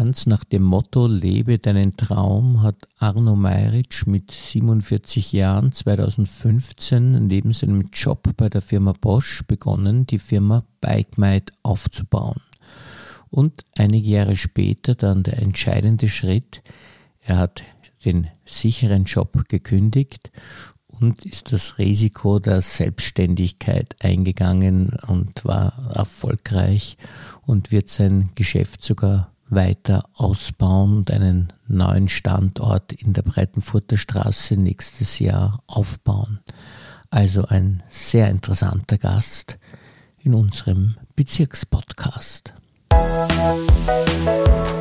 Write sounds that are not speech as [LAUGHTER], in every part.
Ganz nach dem Motto Lebe deinen Traum hat Arno Meiritsch mit 47 Jahren 2015 neben seinem Job bei der Firma Bosch begonnen, die Firma BikeMate aufzubauen. Und einige Jahre später dann der entscheidende Schritt, er hat den sicheren Job gekündigt und ist das Risiko der Selbstständigkeit eingegangen und war erfolgreich und wird sein Geschäft sogar weiter ausbauen und einen neuen Standort in der Breitenfurter Straße nächstes Jahr aufbauen. Also ein sehr interessanter Gast in unserem Bezirkspodcast. Musik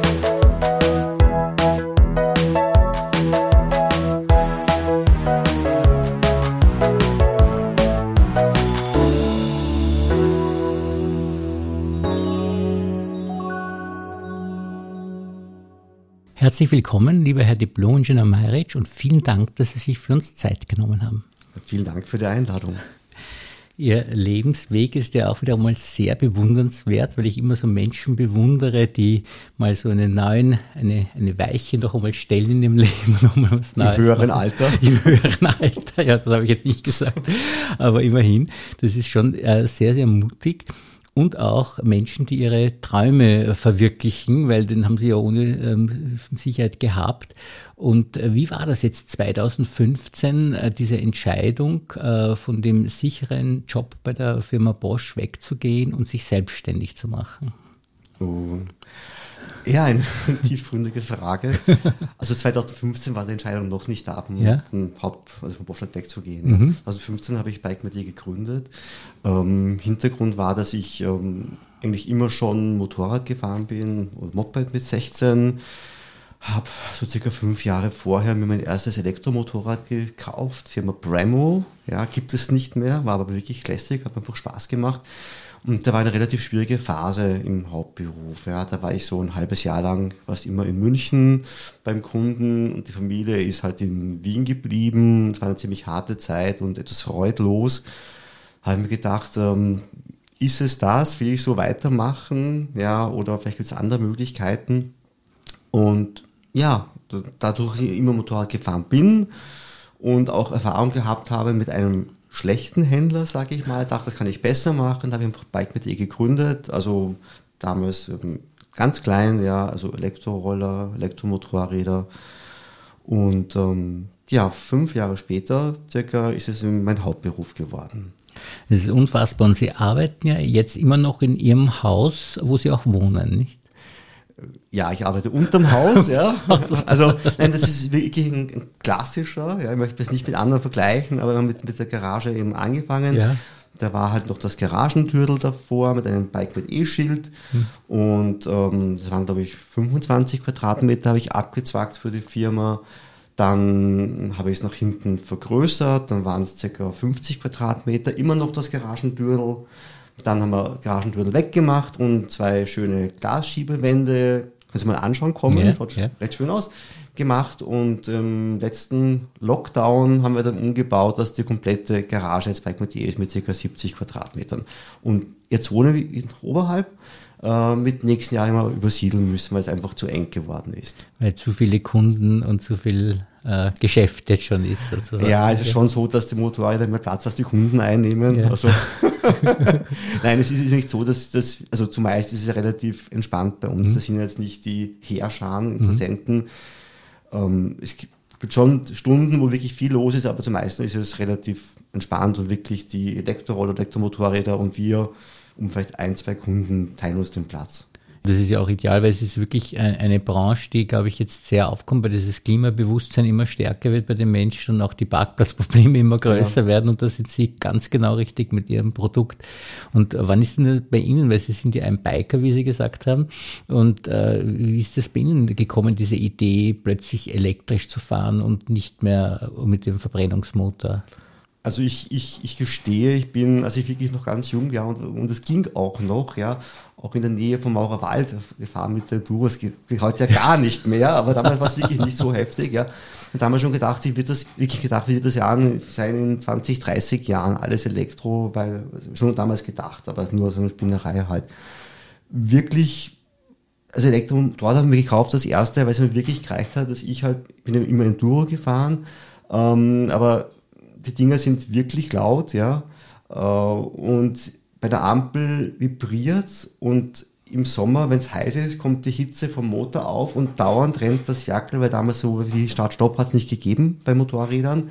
Herzlich willkommen, lieber Herr Diplom-Ingenieur Meiritsch, und vielen Dank, dass Sie sich für uns Zeit genommen haben. Vielen Dank für die Einladung. Ihr Lebensweg ist ja auch wieder mal sehr bewundernswert, weil ich immer so Menschen bewundere, die mal so einen neuen, eine, eine Weiche noch einmal stellen in ihrem Leben, [LAUGHS] noch mal was Neues. Im höheren machen. Alter. [LAUGHS] Im höheren Alter, ja, das habe ich jetzt nicht gesagt, aber immerhin, das ist schon äh, sehr, sehr mutig und auch Menschen, die ihre Träume verwirklichen, weil den haben sie ja ohne ähm, Sicherheit gehabt. Und äh, wie war das jetzt 2015, äh, diese Entscheidung, äh, von dem sicheren Job bei der Firma Bosch wegzugehen und sich selbstständig zu machen? Oh. Ja, eine [LAUGHS] tiefgründige Frage. Also 2015 war die Entscheidung noch nicht da, vom, ja? vom Haupt, also vom Boschland wegzugehen. Mhm. 2015 habe ich Bike mit dir gegründet. Ähm, Hintergrund war, dass ich ähm, eigentlich immer schon Motorrad gefahren bin und Moped mit 16. Habe so circa fünf Jahre vorher mir mein erstes Elektromotorrad gekauft, Firma Bremo. Ja, gibt es nicht mehr, war aber wirklich lässig, hat einfach Spaß gemacht. Und da war eine relativ schwierige Phase im Hauptberuf. Ja. Da war ich so ein halbes Jahr lang fast immer in München beim Kunden und die Familie ist halt in Wien geblieben. Es war eine ziemlich harte Zeit und etwas freudlos. Habe mir gedacht, ähm, ist es das? Will ich so weitermachen? Ja, oder vielleicht gibt es andere Möglichkeiten. Und ja, dadurch, dass ich immer Motorrad gefahren bin und auch Erfahrung gehabt habe mit einem schlechten Händler, sage ich mal, dachte, das kann ich besser machen, da habe ich einfach Bike mit E gegründet, also damals ähm, ganz klein, ja, also Elektroroller, Elektromotorräder. Und ähm, ja, fünf Jahre später circa ist es mein Hauptberuf geworden. Das ist unfassbar. Und Sie arbeiten ja jetzt immer noch in Ihrem Haus, wo Sie auch wohnen, nicht? Ja, ich arbeite unterm Haus, ja. [LAUGHS] Also, nein, das ist wirklich ein, ein klassischer, ja. Ich möchte es nicht mit anderen vergleichen, aber wir haben mit, mit der Garage eben angefangen. Ja. Da war halt noch das Garagentürtel davor mit einem Bike mit E-Schild. Hm. Und ähm, das waren, glaube ich, 25 Quadratmeter habe ich abgezwackt für die Firma. Dann habe ich es nach hinten vergrößert, dann waren es ca. 50 Quadratmeter, immer noch das Garagentürtel. Dann haben wir Garagentür weggemacht und zwei schöne Glasschiebewände, kannst du mal anschauen kommen, yeah, schaut yeah. recht schön aus, gemacht und im letzten Lockdown haben wir dann umgebaut, dass die komplette Garage jetzt bei Metier ist mit ca. 70 Quadratmetern. Und jetzt wohnen wir oberhalb äh, mit nächsten Jahr immer übersiedeln müssen, weil es einfach zu eng geworden ist. Weil zu viele Kunden und zu viel äh, Geschäft jetzt schon ist. Sozusagen. Ja, es ist schon so, dass die Motorräder mehr Platz als die Kunden einnehmen. Ja. Also, [LAUGHS] [LAUGHS] Nein, es ist, ist, nicht so, dass das, also zumeist ist es relativ entspannt bei uns. Mhm. Das sind jetzt nicht die Heerscharen, Interessenten. Mhm. Ähm, es gibt schon Stunden, wo wirklich viel los ist, aber zumeist ist es relativ entspannt und wirklich die Elektroroller, Elektromotorräder und wir um vielleicht ein, zwei Kunden teilen uns den Platz. Das ist ja auch ideal, weil es ist wirklich eine Branche, die, glaube ich, jetzt sehr aufkommt, weil dieses Klimabewusstsein immer stärker wird bei den Menschen und auch die Parkplatzprobleme immer größer ja. werden. Und da sind Sie ganz genau richtig mit Ihrem Produkt. Und wann ist denn bei Ihnen, weil Sie sind ja ein Biker, wie Sie gesagt haben, und äh, wie ist das bei Ihnen gekommen, diese Idee, plötzlich elektrisch zu fahren und nicht mehr mit dem Verbrennungsmotor? Also ich, ich, ich gestehe, ich bin, als ich wirklich noch ganz jung, ja, und, und es ging auch noch, ja, auch in der Nähe vom Maurerwald gefahren mit der Tour. Es geht heute ja gar nicht mehr, aber damals war es wirklich nicht so heftig, ja. Und damals schon gedacht, wie wird das, wirklich gedacht, wie wird das Jahr sein in 20, 30 Jahren, alles Elektro, weil, schon damals gedacht, aber nur so eine Spinnerei halt. Wirklich also Elektromotorrad haben wir gekauft, das erste, weil es mir wirklich gereicht hat, dass ich halt, bin ja immer Enduro gefahren, ähm, aber die Dinger sind wirklich laut, ja, äh, und bei der Ampel vibriert's und im Sommer, wenn es heiß ist, kommt die Hitze vom Motor auf und dauernd rennt das Jackel, weil damals so wie Start-Stopp hat es nicht gegeben bei Motorrädern.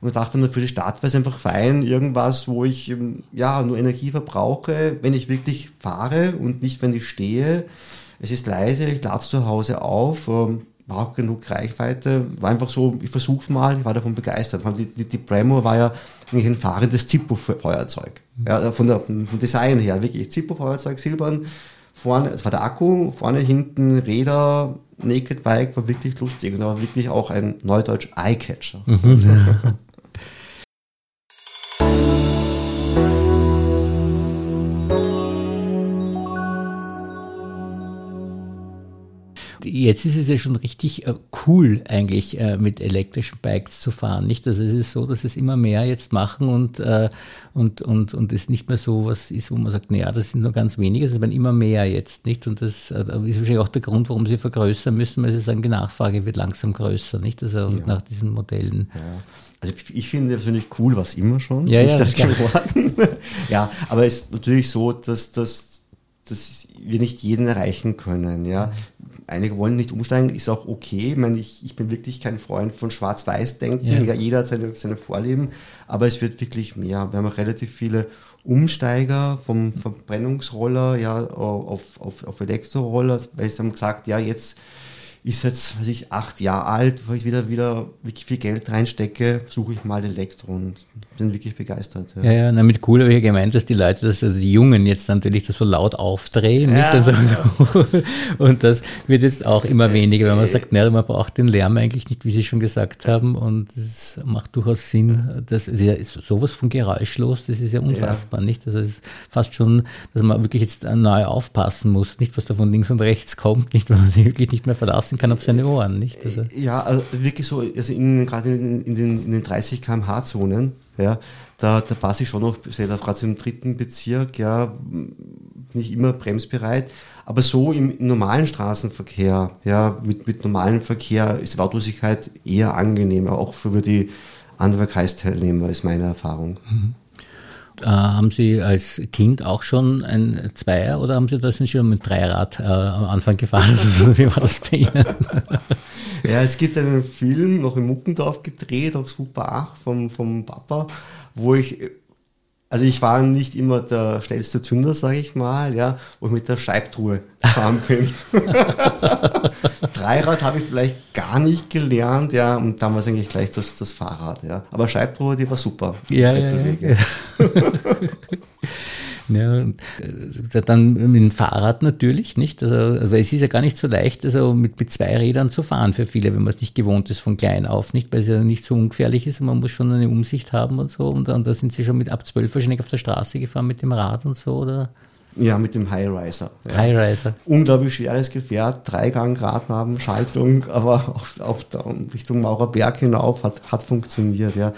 Und ich dachte mir, für die Stadt wäre es einfach fein, irgendwas, wo ich ähm, ja nur Energie verbrauche, wenn ich wirklich fahre und nicht, wenn ich stehe. Es ist leise, ich lade es zu Hause auf, ähm, war auch genug Reichweite, war einfach so, ich versuch's mal, ich war davon begeistert. Die, die, die Bremo war ja eigentlich ein fahrendes Zippo-Feuerzeug. Ja, von der, vom Design her, wirklich Zippo-Feuerzeug, silbern, vorne, es war der Akku, vorne, hinten Räder, Naked Bike, war wirklich lustig und war wirklich auch ein Neudeutsch Eyecatcher. Mhm. [LAUGHS] jetzt ist es ja schon richtig äh, cool eigentlich äh, mit elektrischen Bikes zu fahren, nicht? Also es ist so, dass es immer mehr jetzt machen und äh, und und und es nicht mehr so was ist, wo man sagt, naja, das sind nur ganz wenige, es werden immer mehr jetzt, nicht? Und das äh, ist wahrscheinlich auch der Grund, warum sie vergrößern müssen, weil sie sagen, die Nachfrage wird langsam größer, nicht? Also ja. nach diesen Modellen. Ja. Also ich finde persönlich cool, was immer schon. Ja, ja, das geworden. [LAUGHS] ja, aber es ist natürlich so, dass das dass wir nicht jeden erreichen können. Ja. Einige wollen nicht umsteigen, ist auch okay. Ich, meine, ich, ich bin wirklich kein Freund von Schwarz-Weiß-Denken. Ja. ja. jeder hat seine, seine Vorlieben, aber es wird wirklich mehr. Wir haben auch relativ viele Umsteiger vom Verbrennungsroller ja, auf, auf, auf Elektroroller, weil sie haben gesagt, ja, jetzt ist jetzt, weiß ich, acht Jahre alt, wo ich wieder, wieder wirklich viel Geld reinstecke, suche ich mal Elektro und bin wirklich begeistert. Ja, ja, ja na, mit cool habe ich ja gemeint, dass die Leute, dass also die Jungen jetzt natürlich das so laut aufdrehen. Ja. Also, [LAUGHS] und das wird jetzt auch immer weniger, wenn man sagt, naja, man braucht den Lärm eigentlich nicht, wie Sie schon gesagt haben. Und es macht durchaus Sinn. Das ist sowas von geräuschlos, das ist ja unfassbar, ja. nicht? Also es ist fast schon, dass man wirklich jetzt neu aufpassen muss, nicht was da von links und rechts kommt, nicht, weil man sich wirklich nicht mehr verlassen lassen kann auf seine Ohren, nicht? Also ja, also wirklich so, also in, gerade in, in, den, in den 30 km/h-Zonen, ja, da, da passe ich schon noch, gerade im dritten Bezirk, ja, bin ich immer bremsbereit. Aber so im, im normalen Straßenverkehr, ja, mit, mit normalem Verkehr ist Lautlosigkeit eher angenehm, auch für die anderen Verkehrsteilnehmer, ist meine Erfahrung. Mhm. Äh, haben Sie als Kind auch schon ein Zweier oder haben Sie das schon mit Dreirad äh, am Anfang gefahren? [LAUGHS] Also, wie war das bei Ihnen? [LAUGHS] ja, es gibt einen Film, noch in Muckendorf gedreht, auf Super 8 vom, vom Papa, wo ich also ich war nicht immer der schnellste Zünder, sage ich mal, ja, wo ich mit der Scheibtruhe gefahren bin. [LAUGHS] [LAUGHS] Dreirad habe ich vielleicht gar nicht gelernt, ja, und dann war es eigentlich gleich das, das Fahrrad, ja. Aber Scheibtruhe, die war super. Ja, ja, ja. [LAUGHS] Ja, äh, dann mit dem Fahrrad natürlich, nicht? Also, weil es ist ja gar nicht so leicht, also mit, mit zwei Rädern zu fahren für viele, wenn man es nicht gewohnt ist von klein auf, nicht? Weil es ja nicht so ungefährlich ist und man muss schon eine Umsicht haben und so. Und dann da sind sie schon mit ab zwölf wahrscheinlich auf der Straße gefahren mit dem Rad und so, oder? Ja, mit dem High Riser. Ja. High Riser. Unglaublich schweres Gefährt, Dreigang, Radnaben, Schaltung, [LAUGHS] aber auch, auch Richtung Maurerberg hinauf hat, hat funktioniert, ja.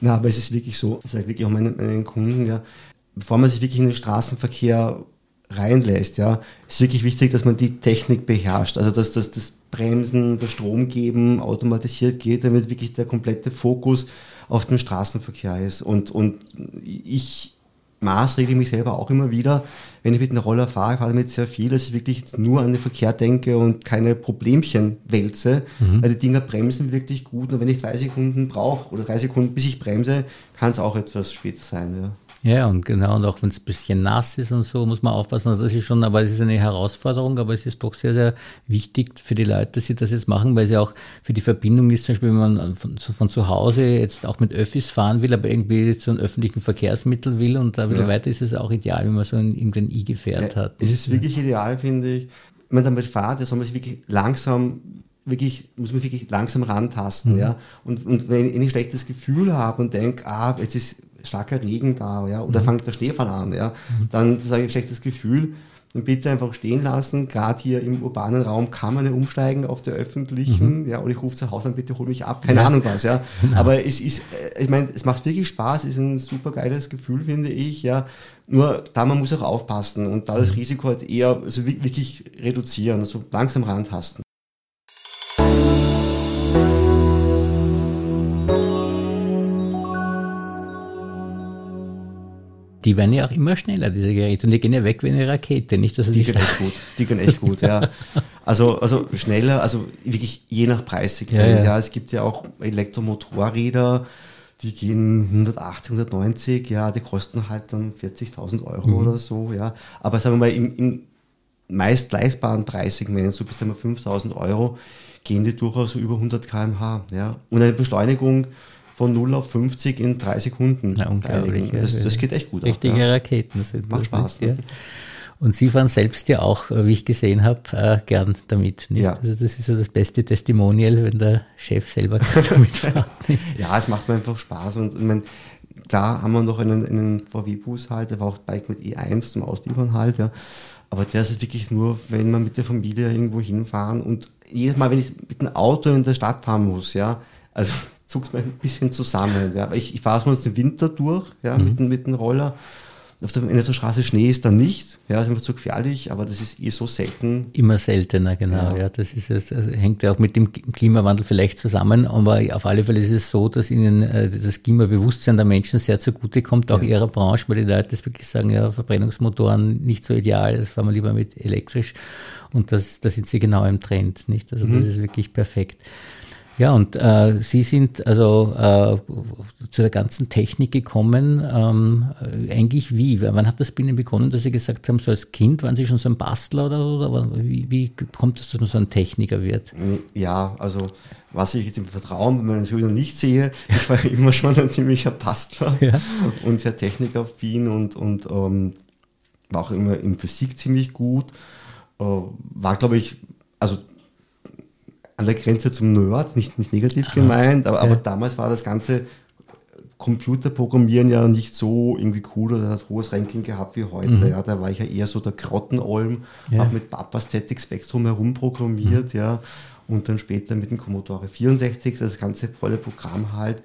Na, aber es ist wirklich so, ich sage wirklich auch meinen, meinen Kunden, ja, bevor man sich wirklich in den Straßenverkehr reinlässt, ja, ist wirklich wichtig, dass man die Technik beherrscht. Also dass, dass das Bremsen, das Stromgeben automatisiert geht, damit wirklich der komplette Fokus auf den Straßenverkehr ist. Und, und ich maßregle mich selber auch immer wieder, wenn ich mit einem Roller fahre, fahre damit sehr viel, dass ich wirklich nur an den Verkehr denke und keine Problemchen wälze, mhm. weil die Dinger bremsen wirklich gut und wenn ich drei Sekunden brauche oder drei Sekunden bis ich bremse, kann es auch etwas später sein. Ja. Ja, und genau, und auch wenn es ein bisschen nass ist und so, muss man aufpassen. Also das ist schon, aber es ist eine Herausforderung, aber es ist doch sehr, sehr wichtig für die Leute, dass sie das jetzt machen, weil es ja auch für die Verbindung ist, zum Beispiel, wenn man von, von zu Hause jetzt auch mit Öffis fahren will, aber irgendwie zu einem öffentlichen Verkehrsmittel will und da wieder ja. weiter ist es auch ideal, wenn man so ein, irgendein I-Gefährt ja, hat. Es ist wirklich ideal, finde ich. Wenn man damit fährt, soll man sich wirklich langsam wirklich, muss man wirklich langsam rantasten, mhm. ja. Und, und wenn ich ein schlechtes Gefühl habe und denke, ah, jetzt ist starker Regen da, ja, oder mhm. fängt der Schneefall an, ja, mhm. dann sage ich schlechtes Gefühl, dann bitte einfach stehen lassen. Gerade hier im urbanen Raum kann man ja umsteigen auf der öffentlichen, mhm. ja, oder ich rufe zu Hause an, bitte hol mich ab, keine ja. Ahnung was, ja. [LAUGHS] Genau. Aber es ist, äh, ich meine, es macht wirklich Spaß, ist ein super geiles Gefühl, finde ich, ja. Nur da man muss auch aufpassen und da das mhm. Risiko halt eher also wirklich reduzieren, also langsam rantasten. Die werden ja auch immer schneller, diese Geräte. Und die gehen ja weg wie eine Rakete, nicht? Dass die gehen echt [LAUGHS] gut. Die gehen echt gut, ja. Also, also schneller, also wirklich je nach Preissegment. Ja, ja. ja, es gibt ja auch Elektromotorräder, die gehen 180, 190, ja, die kosten halt dann 40.000 Euro mhm. oder so, ja. Aber sagen wir mal, im, im meist leistbaren Preissegment, so bis einmal 5.000 Euro, gehen die durchaus so über 100 kmh, ja. Und eine Beschleunigung von 0 auf 50 in drei Sekunden. Ja, unglaublich. Das, das, geht echt gut. Richtige auch, ja. Raketen sind Macht Spaß. Nicht, ja. Und Sie fahren selbst ja auch, wie ich gesehen habe, äh, gern damit. Nicht? Ja. Also das ist ja das beste Testimonial, wenn der Chef selber [LAUGHS] damit fährt. ja, es macht mir einfach Spaß. Und ich meine, klar haben wir noch einen, einen VW-Bus halt, der war auch Bike mit E1 zum Ausliefern halt, ja. Aber der ist halt wirklich nur, wenn man mit der Familie irgendwo hinfahren und jedes Mal, wenn ich mit dem Auto in der Stadt fahren muss, ja, also zuckt mir ein bisschen zusammen. Ja. Ich, ich fahre sonst den Winter durch ja, mhm. mit, mit dem Roller. Auf der, wenn der Straße Schnee ist, dann nicht. Ja, ist einfach zu gefährlich, aber das ist eh so selten. Immer seltener, genau. Ja, ja das ist es. Also hängt ja auch mit dem Klimawandel vielleicht zusammen, aber auf alle Fälle ist es so, dass ihnen äh, das Klimabewusstsein der Menschen sehr zugute kommt, auch ja. ihrer Branche, weil die Leute das wirklich sagen, ja, Verbrennungsmotoren nicht so ideal, das fahren wir lieber mit elektrisch. Und das, da sind sie genau im Trend, nicht? Also mhm. das ist wirklich perfekt. Ja, und äh, Sie sind also äh, zu der ganzen Technik gekommen, ähm, eigentlich wie? Wann hat das bei Ihnen begonnen, dass Sie gesagt haben, so als Kind waren Sie schon so ein Bastler oder, oder wie, wie kommt es, dass man so ein Techniker wird? Ja, also was ich jetzt im Vertrauen bei meinen Schülern nicht sehe, [LAUGHS] ich war immer schon ein ziemlicher Bastler ja. und sehr technikaffin und, und ähm, war auch immer in Physik ziemlich gut. Äh, war, glaube ich, also an der Grenze zum Nerd, nicht, nicht negativ gemeint, aber, aber damals war das ganze Computerprogrammieren ja nicht so irgendwie cool oder hat hohes Ranking gehabt wie heute. Mhm. Ja, da war ich ja eher so der Grottenolm, ja. habe mit Papa Static Spectrum herumprogrammiert, mhm. ja, und dann später mit dem Commodore 64, das ganze volle Programm halt.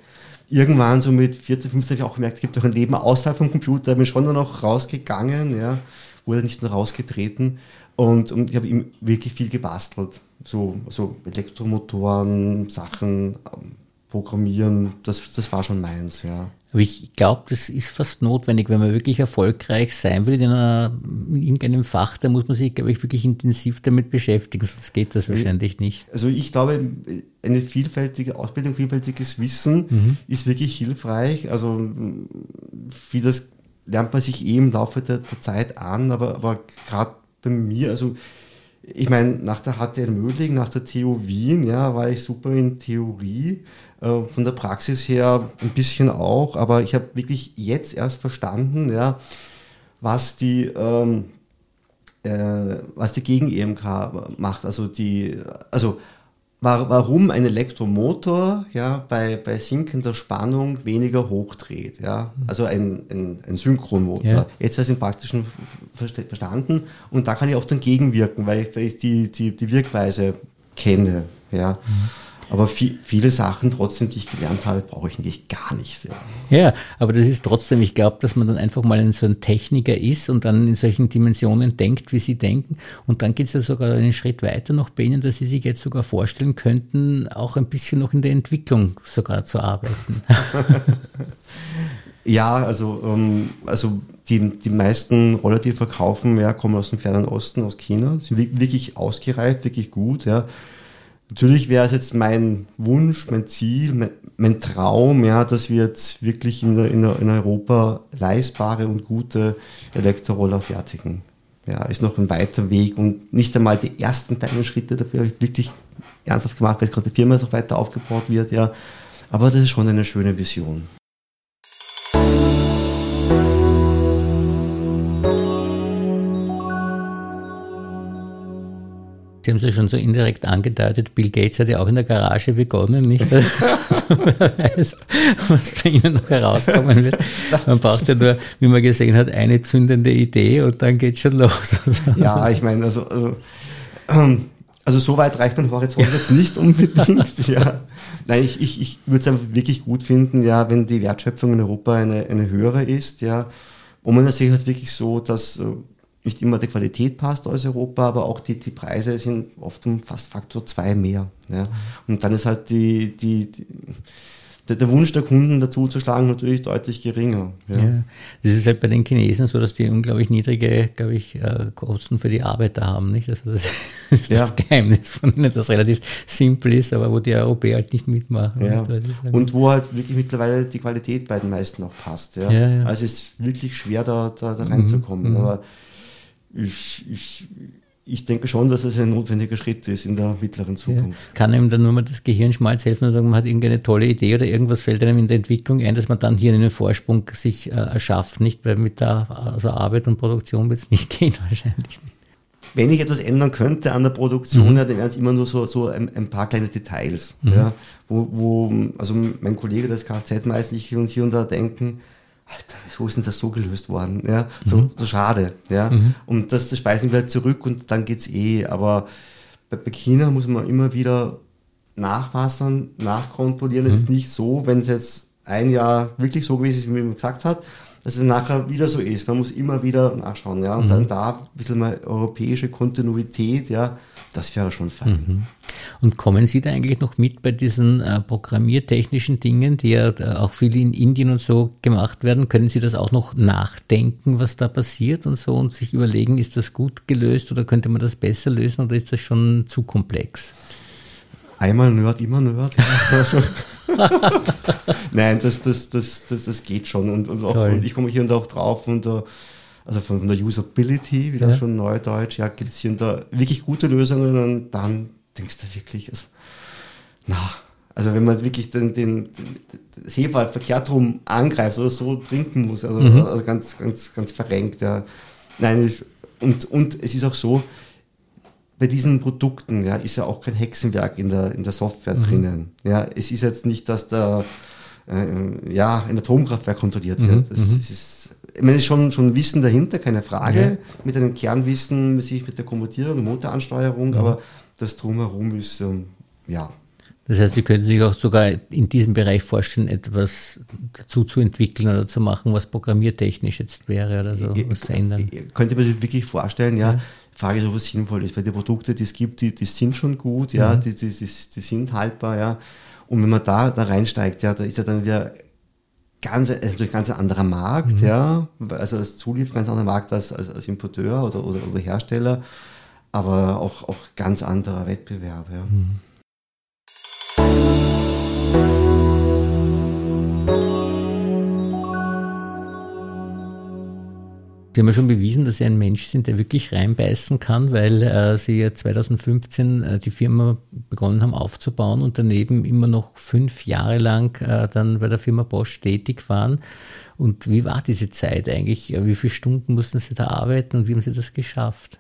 Irgendwann so mit 14, 15 habe ich auch gemerkt, es gibt auch ein Leben außerhalb vom Computer, bin schon dann auch rausgegangen, ja, wurde nicht nur rausgetreten und, und ich habe ihm wirklich viel gebastelt so, so Elektromotoren, Sachen ähm, programmieren, das, das war schon meins, ja. Aber ich glaube, das ist fast notwendig, wenn man wirklich erfolgreich sein will in, einer, in irgendeinem Fach, da muss man sich, glaube ich, wirklich intensiv damit beschäftigen, sonst geht das wahrscheinlich nicht. Also ich glaube, eine vielfältige Ausbildung, vielfältiges Wissen mhm. ist wirklich hilfreich. Also vieles lernt man sich eh im Laufe der, der Zeit an, aber, aber gerade bei mir, also ich meine, nach der HTL Mödling, nach der TU Wien, ja, war ich super in Theorie, äh, von der Praxis her ein bisschen auch, aber ich habe wirklich jetzt erst verstanden, ja, was die, ähm, äh, was die Gegen-EMK macht. Also die, also warum ein Elektromotor ja, bei, bei sinkender Spannung weniger hochdreht. Ja? Also ein, ein, ein Synchronmotor. Ja. Jetzt habe ich den praktischen verstanden und da kann ich auch dann gegenwirken, weil ich, weil ich die, die, die Wirkweise kenne. Ja? Mhm. Aber viel, viele Sachen trotzdem, die ich gelernt habe, brauche ich eigentlich gar nicht. Sehr. Ja, aber das ist trotzdem, ich glaube, dass man dann einfach mal so ein Techniker ist und dann in solchen Dimensionen denkt, wie sie denken. Und dann geht es ja sogar einen Schritt weiter noch bei Ihnen, dass Sie sich jetzt sogar vorstellen könnten, auch ein bisschen noch in der Entwicklung sogar zu arbeiten. [LAUGHS] ja, also, ähm, also die, die meisten Roller, die wir verkaufen, ja, kommen aus dem fernen Osten, aus China, sind wirklich ausgereift, wirklich gut, ja. Natürlich wäre es jetzt mein Wunsch, mein Ziel, mein, Traum, ja, dass wir jetzt wirklich in, in, in Europa leistbare und gute Elektroroller fertigen. Ja, ist noch ein weiter Weg und nicht einmal die ersten kleinen Schritte dafür habe ich wirklich ernsthaft gemacht, weil gerade die Firma noch weiter aufgebaut wird, ja. Aber das ist schon eine schöne Vision. Sie haben es ja schon so indirekt angedeutet, Bill Gates hat ja auch in der Garage begonnen, nicht? [LAUGHS] Also, wer weiß, was bei Ihnen noch herauskommen wird. Man braucht ja nur, wie man gesehen hat, eine zündende Idee und dann geht schon los. Ja, ich meine, also, also, ähm, also so weit reicht mein Horizont jetzt nicht unbedingt, [LAUGHS] ja. Nein, ich, ich, ich würde es einfach wirklich gut finden, ja, wenn die Wertschöpfung in Europa eine, eine höhere ist, ja. Und man sieht halt wirklich so, dass äh, nicht immer die Qualität passt aus Europa, aber auch die, die Preise sind oft um fast Faktor zwei mehr. Ja. Und dann ist halt die, die, die der, der, Wunsch der Kunden dazu zu schlagen natürlich deutlich geringer. Ja. ja. das ist halt bei den Chinesen so, dass die unglaublich niedrige, glaube ich, äh, Kosten für die Arbeiter haben. Nicht? Also [LAUGHS] das ist ja. das Geheimnis von ihnen, das relativ simpel ist, aber wo die Europäer halt nicht mitmachen. Ja. Halt Und wo halt wirklich mittlerweile die Qualität bei den meisten auch passt. Ja. ja also es ist wirklich schwer, da, da, da reinzukommen. Mhm. Aber ich, ich, ich denke schon, dass es ein notwendiger Schritt ist in der mittleren Zukunft. Ja. Kann einem dann nur mal das Gehirnschmalz helfen oder man hat irgendeine tolle Idee oder irgendwas fällt einem in der Entwicklung ein, dass man dann hier einen Vorsprung sich äh, erschafft, nicht? Weil mit der also Arbeit und Produktion wird es nicht [LAUGHS] gehen wahrscheinlich. Wenn ich etwas ändern könnte an der Produktion, mhm. ja, dann wären es immer nur so, so ein, ein paar kleine Details, mhm. ja, wo, wo, also mein Kollege, das Kfz-Meister, ich hier und hier und da denken, Alter, wieso ist denn das so gelöst worden? Ja, so, mhm. so schade. Ja, mhm. und das, das speisen wir halt zurück und dann geht's eh. Aber bei, bei China muss man immer wieder nachfassen, nachkontrollieren. Es ist mhm. nicht so, wenn es jetzt ein Jahr wirklich so gewesen ist, wie man gesagt hat, dass es nachher wieder so ist. Man muss immer wieder nachschauen, ja. Und mhm. dann da ein bisschen mal europäische Kontinuität, ja, das wäre schon fein. Mhm. Und kommen Sie da eigentlich noch mit bei diesen äh, programmiertechnischen Dingen, die ja äh, auch viel in Indien und so gemacht werden? Können Sie das auch noch nachdenken, was da passiert und so und sich überlegen, ist das gut gelöst oder könnte man das besser lösen oder ist das schon zu komplex? Einmal Nerd, immer Nerd. [LAUGHS] [LAUGHS] Nein, das, das, das, das, das geht schon. Und, und, auch, und ich komme hier und da auch drauf und uh, also von der Usability, wieder ja. schon Neudeutsch, ja, gibt es hier und da wirklich gute Lösungen und dann denkst du wirklich, also, na, also wenn man wirklich den, den, den Hefe verkehrt rum angreift oder so trinken muss, also, mhm. also ganz, ganz, ganz verrenkt, ja. Nein, ich, und, und es ist auch so, bei diesen Produkten ja, ist ja auch kein Hexenwerk in der, in der Software mhm. drinnen. Ja, es ist jetzt nicht, dass da äh, ja, ein Atomkraftwerk kontrolliert mhm. wird. Das, mhm. ist, ich meine, schon, schon Wissen dahinter, keine Frage, ja. mit einem Kernwissen, sich mit der Kommutierung, Motoransteuerung, mhm. aber das drumherum ist, ähm, ja. Das heißt, Sie könnten sich auch sogar in diesem Bereich vorstellen, etwas dazu zu entwickeln oder zu machen, was programmiertechnisch jetzt wäre oder so, was zu ändern. Könnte man sich wirklich vorstellen, ja. ja. Frage ist, ob es sinnvoll ist, weil die Produkte, die es gibt, die, die sind schon gut, ja, mhm. die, die, die, die sind haltbar, ja. Und wenn man da, da reinsteigt, ja, da ist ja dann wieder ganz, also natürlich ganz ein anderer Markt, mhm. ja, also als Zulieferer ganz anderer Markt als, als, als Importeur oder, oder, oder Hersteller aber auch, auch ganz anderer Wettbewerb. Ja. Mhm. Sie haben ja schon bewiesen, dass Sie ein Mensch sind, der wirklich reinbeißen kann, weil äh, Sie ja 2015 äh, die Firma begonnen haben aufzubauen und daneben immer noch fünf Jahre lang äh, dann bei der Firma Bosch tätig waren. Und wie war diese Zeit eigentlich? Wie viele Stunden mussten Sie da arbeiten und wie haben Sie das geschafft?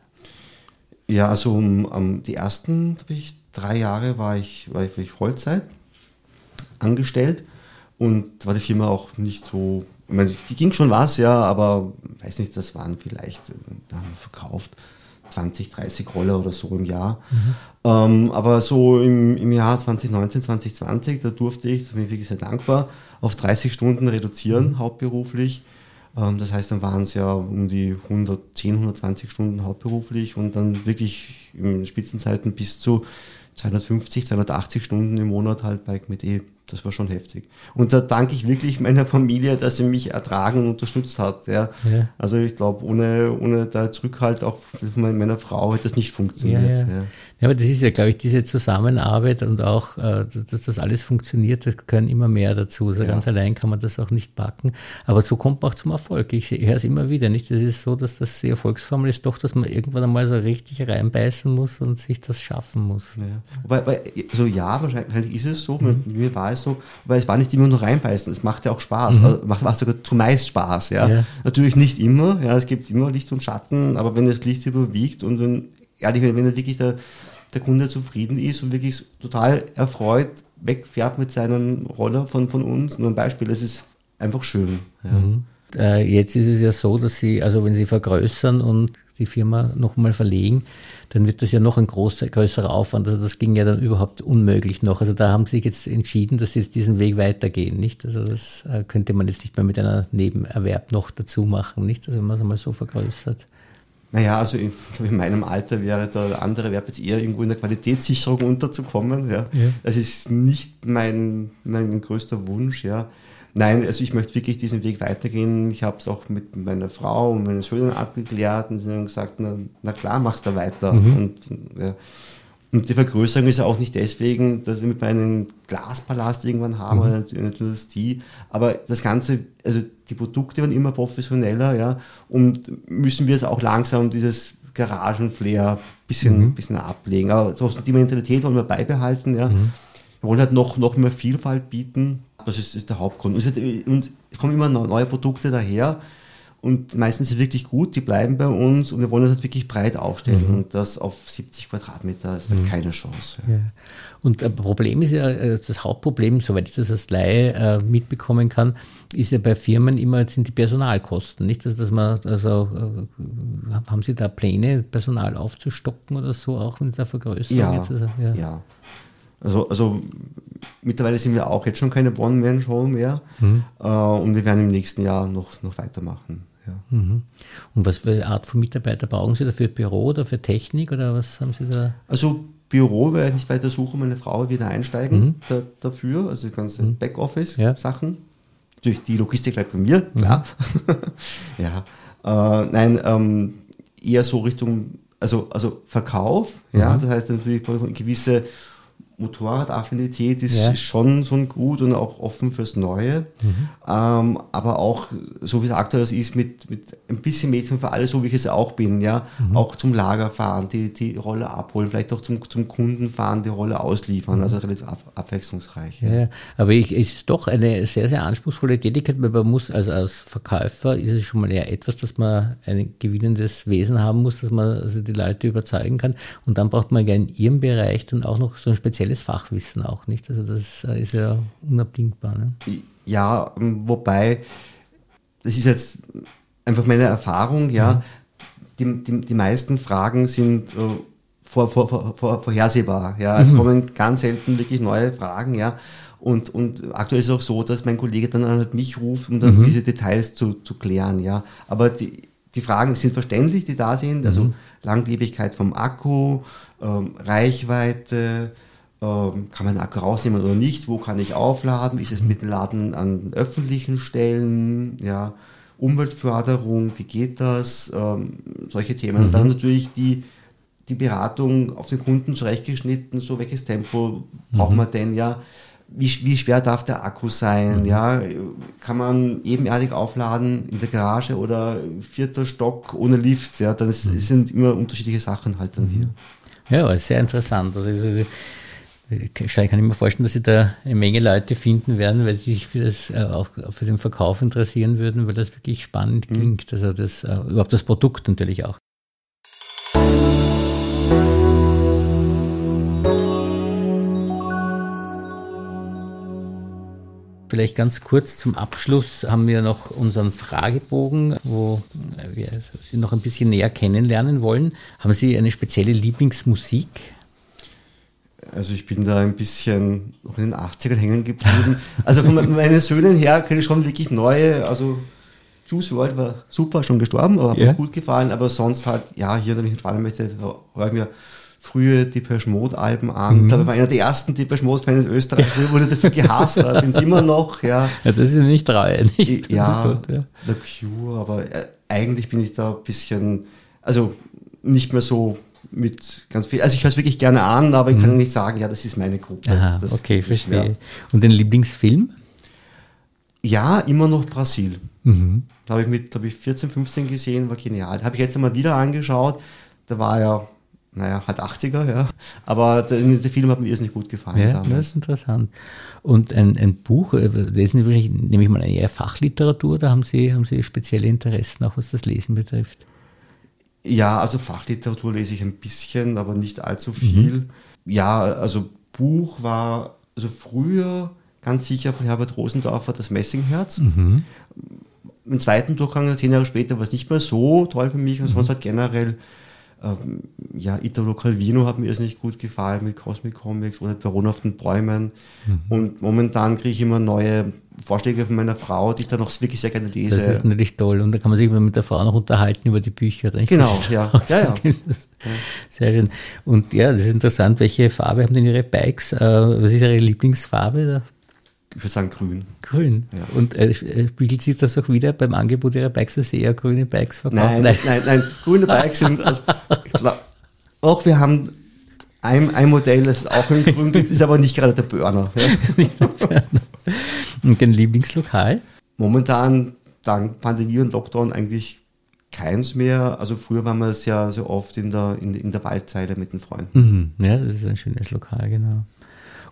Ja, also um, um, die ersten ich, drei Jahre war ich, war ich Vollzeit angestellt und war die Firma auch nicht so, ich meine, die ging schon was, ja, aber weiß nicht, das waren vielleicht, da haben wir verkauft 20, 30 Roller oder so im Jahr. Mhm. Ähm, aber so im, im Jahr 2019, 2020, da durfte ich, da bin ich wirklich sehr dankbar, auf 30 Stunden reduzieren, mhm. hauptberuflich. Ähm, das heißt, dann waren es ja um die 110, 120 Stunden hauptberuflich und dann wirklich in Spitzenzeiten bis zu 250, 280 Stunden im Monat halt Bike mit E das war schon heftig. Und da danke ich wirklich meiner Familie, dass sie mich ertragen und unterstützt hat. Ja. ja. Also ich glaube, ohne, ohne da Rückhalt auch von meiner Frau hätte das nicht funktioniert. Ja, ja. ja. aber das ist ja, glaube ich, diese Zusammenarbeit und auch, äh, dass das alles funktioniert, das gehören immer mehr dazu. Also ganz allein kann man das auch nicht backen. Aber so kommt man auch zum Erfolg. Ich, höre es immer wieder, nicht? Das ist so, dass das die Erfolgsformel ist doch, dass man irgendwann einmal so richtig reinbeißen muss und sich das schaffen muss. Ja. Wobei, weil, also ja, wahrscheinlich ist es so. Mhm. Mir war so, weil es war nicht immer nur reinbeißen, es macht ja auch Spaß, mhm. also macht, macht sogar zumeist Spaß, ja? ja. Natürlich nicht immer, ja, es gibt immer Licht und Schatten, aber wenn das Licht überwiegt und wenn, ehrlich, wenn du wirklich da der Kunde zufrieden ist und wirklich total erfreut wegfährt mit seinem Roller von, von uns. Nur ein Beispiel, das ist einfach schön. Ja. Mhm. Äh, jetzt ist es ja so, dass Sie, also wenn Sie vergrößern und die Firma nochmal verlegen, dann wird das ja noch ein großer, größerer Aufwand. Also das ging ja dann überhaupt unmöglich noch. Also da haben Sie sich jetzt entschieden, dass Sie jetzt diesen Weg weitergehen, nicht? Also das äh, könnte man jetzt nicht mehr mit einer Nebenerwerb noch dazu machen, nicht? Also wenn man es einmal so vergrößert. Naja, also in, in, meinem Alter wäre der andere Verb jetzt eher irgendwo in der Qualitätssicherung unterzukommen. Ja. ja. Das ist nicht mein, mein größter Wunsch, ja. Nein, also ich möchte wirklich diesen Weg weitergehen. Ich habe es auch mit meiner Frau und meinen Söhnen abgeklärt und sie haben gesagt, na, na klar, machst du weiter. Mhm. Und, ja. und die Vergrößerung ist ja auch nicht deswegen, dass wir mit meinem Glaspalast irgendwann haben, mhm. oder eine Dynastie, aber das Ganze, also die Produkte werden immer professioneller, ja, und müssen wir es auch langsam dieses Garagenflair bisschen, mhm. bisschen ablegen. Aber die Mentalität wollen wir beibehalten, ja. Mhm. Wir wollen halt noch, noch mehr Vielfalt bieten das ist, ist der Hauptgrund. Und es kommen immer neue Produkte daher und meistens sind sie wirklich gut, die bleiben bei uns und wir wollen das halt wirklich breit aufstellen mhm. und das auf 70 Quadratmeter ist mhm. keine Chance. Ja. Und das Problem ist ja, äh, das Hauptproblem, soweit ich das als Laie äh, mitbekommen kann, ist ja bei Firmen immer sind die Personalkosten, nicht? Also, dass man, also äh, haben Sie da Pläne, Personal aufzustocken oder so, auch wenn es da Vergrößerung ja, jetzt ist? Ja. ja. Also, also mittlerweile sind wir auch jetzt schon keine One-Man-Show mehr mhm. äh, und wir werden im nächsten Jahr noch, noch weitermachen. Ja. Mhm. Und was für eine Art von Mitarbeiter brauchen Sie da für Büro oder für Technik oder was haben Sie da? Also Büro werde ich nicht weiter suchen, meine Frau wieder einsteigen mhm. da, dafür, also die ganzen mhm. Backoffice-Sachen. Ja. Durch die Logistik bleibt bei mir, mhm. klar. [LAUGHS] ja. Äh, nein, ähm, eher so Richtung, also, also Verkauf, ja, mhm. das heißt natürlich gewisse Motorradaffinität ist ja. schon, schon gut und auch offen fürs Neue. Mhm. Ähm, aber auch, so wie es aktuell ist, mit, mit ein bisschen Mädchen für alle, so wie ich es auch bin, ja. Mhm. Auch zum Lager fahren, die, die Rolle abholen, vielleicht auch zum, zum Kunden fahren, die Rolle ausliefern. Mhm. Also relativ ab, abwechslungsreich. Ja. ja. aber ich, es ist doch eine sehr, sehr anspruchsvolle Tätigkeit, weil man muss, also als Verkäufer ist es schon mal eher etwas, dass man ein gewinnendes Wesen haben muss, dass man also die Leute überzeugen kann. Und dann braucht man ja in ihrem Bereich dann auch noch so ein spezielles spezielles Fachwissen auch nicht. Also das äh, ist ja unabdingbar. Ne? Ja, wobei, das ist jetzt einfach meine Erfahrung, ja. Mhm. Die, die, die meisten Fragen sind äh, vor, vor, vor, vorhersehbar. Ja. Es mhm. kommen ganz selten wirklich neue Fragen, ja. Und, und aktuell ist es auch so, dass mein Kollege dann halt mich ruft, um dann mhm. diese Details zu, zu klären, ja. Aber die, die Fragen sind verständlich, die da sind, also mhm. Langlebigkeit vom Akku, ähm, Reichweite, ähm, kann man Akku rausnehmen oder nicht, wo kann ich aufladen, wie ist es mit dem Laden an öffentlichen Stellen, ja, Umweltförderung, wie geht das, ähm, solche Themen. Mhm. Und dann natürlich die, die Beratung auf den Kunden zurechtgeschnitten, so welches Tempo mhm. braucht man denn, ja, wie, wie schwer darf der Akku sein, mhm. ja, kann man ebenerdig aufladen in der Garage oder vierter Stock ohne Lift, ja, das mhm. sind immer unterschiedliche Sachen halt dann hier. Ja, sehr interessant. Also, kann ich mir vorstellen, dass Sie da eine Menge Leute finden werden, weil sie sich für das äh, auch für den Verkauf interessieren würden, weil das wirklich spannend mhm. klingt. Also das äh, überhaupt das Produkt natürlich auch. Vielleicht ganz kurz zum Abschluss haben wir noch unseren Fragebogen, wo wir Sie noch ein bisschen näher kennenlernen wollen. Haben Sie eine spezielle Lieblingsmusik? Also ich bin da ein bisschen noch in den 80ern hängen geblieben. Also von meinen Söhnen her kenne ich schon wirklich neue, also Juice World war super, schon gestorben, aber yeah. gut gefallen, aber sonst halt, ja, hier, wenn ich entfallen möchte, höre ich mir frühe Depeche Mode Alben an. Mhm. Da war einer der ersten Depeche Mode Fans in Österreich, früher wurde dafür gehasst, da bin ich immer noch, ja. Ja, das ist ja nicht treu, [LAUGHS] nicht? Ja, gut, ja, The Cure, aber äh, eigentlich bin ich da ein bisschen, also nicht mehr so mit ganz viel. Also ich höre es wirklich gerne an, aber ich kann mhm. nicht sagen, ja, das ist meine Gruppe. Aha, das, okay, verstehe. Ja. Und den Lieblingsfilm? Ja, immer noch Brasil. Mhm. Da habe ich mit, glaube ich, 14, 15 gesehen, war genial. Habe ich jetzt einmal wieder angeschaut. Da war ja, naja, halt 80er, ja. Aber der, der Film hat mir irrsinnig gut gefallen. Ja, damals. das ist interessant. Und ein, ein Buch, äh, lesen Sie wahrscheinlich, nehme ich mal eher Fachliteratur, da haben Sie, haben Sie spezielle Interessen, auch was das Lesen betrifft? Ja, also Fachliteratur lese ich ein bisschen, aber nicht allzu viel. Mhm. Ja, also Buch war also früher ganz sicher von Herbert Rosendorfer das Messingherz. Mhm. Im zweiten Durchgang, zehn Jahre später, war es nicht mehr so toll für mich. Und mhm. sonst hat generell ähm, ja, Italo Calvino hat mir es nicht gut gefallen mit Cosmic Comics oder Baron auf den Bäumen. Mhm. Und momentan kriege ich immer neue Vorschläge von meiner Frau, die ich dann noch wirklich sehr gerne lese. Das ist natürlich toll. Und da kann man sich mit der Frau noch unterhalten über die Bücher. Nicht? Genau, ja. ja, ja. Sehr schön. Und ja, das ist interessant. Welche Farbe haben denn Ihre Bikes? Äh, was ist Ihre Lieblingsfarbe? Ich würde sagen grün. Grün. Ja. Und äh, äh, spiegelt sich das auch wieder beim Angebot Ihrer Bikes, dass Sie eher grüne Bikes verkaufen? Nein, nein, nein, nein. grüne Bikes sind, also, glaub, auch wir haben ein, ein Modell, das auch in grün gibt, ist aber nicht gerade der Burner. Ja. [LAUGHS] nicht der Burner. Und dein Lieblingslokal? Momentan, dank Pandemie und Lockdown, eigentlich keins mehr. Also früher waren wir es ja so oft in der, in, in der Waldzeile mit den Freunden. Mhm. Ja, das ist ein schönes Lokal, genau.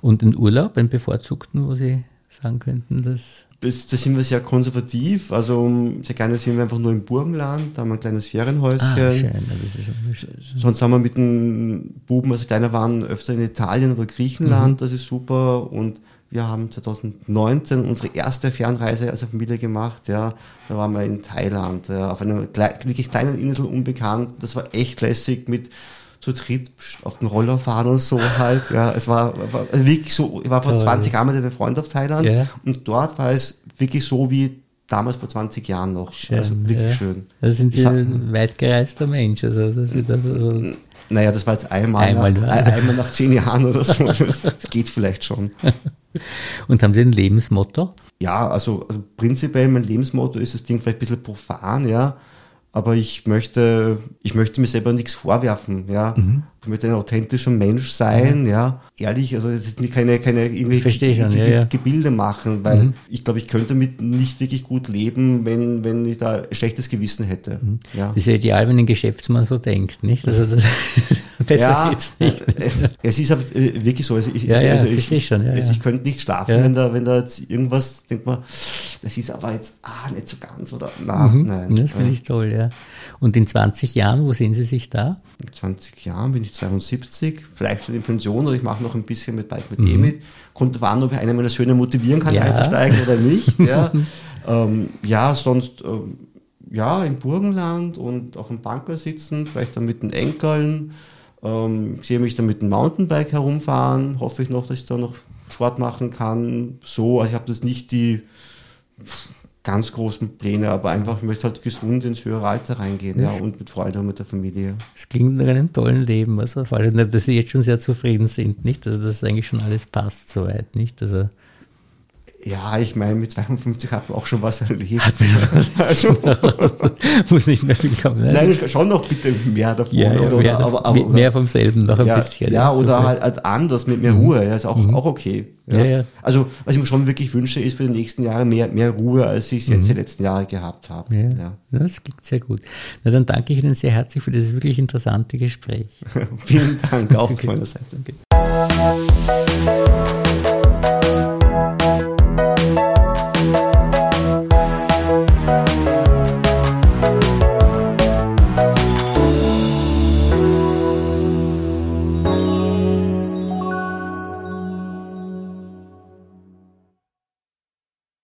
Und den Urlaub, einen bevorzugten, wo Sie sagen könnten, dass. Das, da sind wir sehr konservativ. Also sehr gerne sind wir einfach nur im Burgenland, da haben wir ein kleines Ferienhäuschen. Ah, schön. Das ist schön. Sonst haben wir mit den Buben, also kleiner waren, öfter in Italien oder Griechenland, mhm. das ist super. Und wir haben 2019 unsere erste Fernreise als Familie gemacht. Ja, da waren wir in Thailand, ja, auf einer wirklich kleinen Insel unbekannt. Das war echt lässig mit zu dritt auf den Roller fahren und so halt. Ja, es war, war also wirklich so, ich war vor Toll. 20 Jahren mit einem Freund auf Thailand yeah. und dort war es wirklich so wie damals vor 20 Jahren noch. Schön, also wirklich ja. schön. Da sind Sie ein weit gereister Mensch. Also das ist also naja, das war jetzt einmal, einmal, nach, also. einmal nach zehn Jahren oder so. [LAUGHS] Das geht vielleicht schon. [LAUGHS] Und haben Sie ein Lebensmotto? Ja, also, also prinzipiell mein Lebensmotto ist das Ding vielleicht ein bisschen profan, ja aber ich möchte, ich möchte mir selber nichts vorwerfen, ja. Mhm. Ich möchte ein authentischer Mensch sein, mhm. ja. Ehrlich, also es ist keine, keine irgendwelche schon, ja, ja. Gebilde machen, weil mhm. ich glaube, ich könnte damit nicht wirklich gut leben, wenn, wenn ich da ein schlechtes Gewissen hätte. Mhm. Ja. Das ist ja ideal, wenn ein Geschäftsmann so denkt, nicht? Also das, [LAUGHS] besser ja, geht's nicht. Äh, äh, es ist aber äh, wirklich so. Also ich, ja, also ich, ich, schon, ja, ich, ich könnte nicht schlafen, wenn da, wenn da jetzt irgendwas, denkt man, das ist aber jetzt ah, nicht so ganz oder na, mhm. nein. Das finde ich toll, ja. Und in 20 Jahren, wo sehen Sie sich da? In 20 Jahren bin ich 72, vielleicht schon in Pension oder ich mache noch ein bisschen mit Bike mit mhm. mit. Kommt warten, ob ich einen meiner Söhne motivieren kann, ja. einzusteigen oder nicht. Ja, [LAUGHS] ähm, ja sonst ähm, ja, im Burgenland und auf dem Banker sitzen, vielleicht dann mit den Enkeln. Ähm, sehe mich dann mit dem Mountainbike herumfahren. Hoffe ich noch, dass ich da noch Sport machen kann. So, also ich habe das nicht die ganz großen Pläne, aber einfach, ich möchte halt gesund ins höhere Alter reingehen ja, und mit Freude und mit der Familie. Es klingt nach einem tollen Leben, also vor allem, dass Sie jetzt schon sehr zufrieden sind, nicht? Also, dass eigentlich schon alles passt soweit, nicht? Also, ja, ich meine, mit 52 hat man auch schon was [LAUGHS] erlebt. also, Muss nicht mehr viel kommen. Ne? Nein, schon noch bitte mehr davon. Ja, ja, oder, mehr, aber, aber, mehr vom selben noch ein ja, bisschen. Ja, oder halt anders, mit mehr mhm. Ruhe. Ja, ist auch, mhm. auch okay. Ja. Ja, Also, was ich mir schon wirklich wünsche, ist für die nächsten Jahre mehr, mehr Ruhe, als ich es jetzt mhm. die letzten Jahre gehabt habe. Ja. Ja. Das klingt sehr gut. Na, dann danke ich Ihnen sehr herzlich für dieses wirklich interessante Gespräch. [LAUGHS] Vielen Dank auch von meiner Seite. Okay.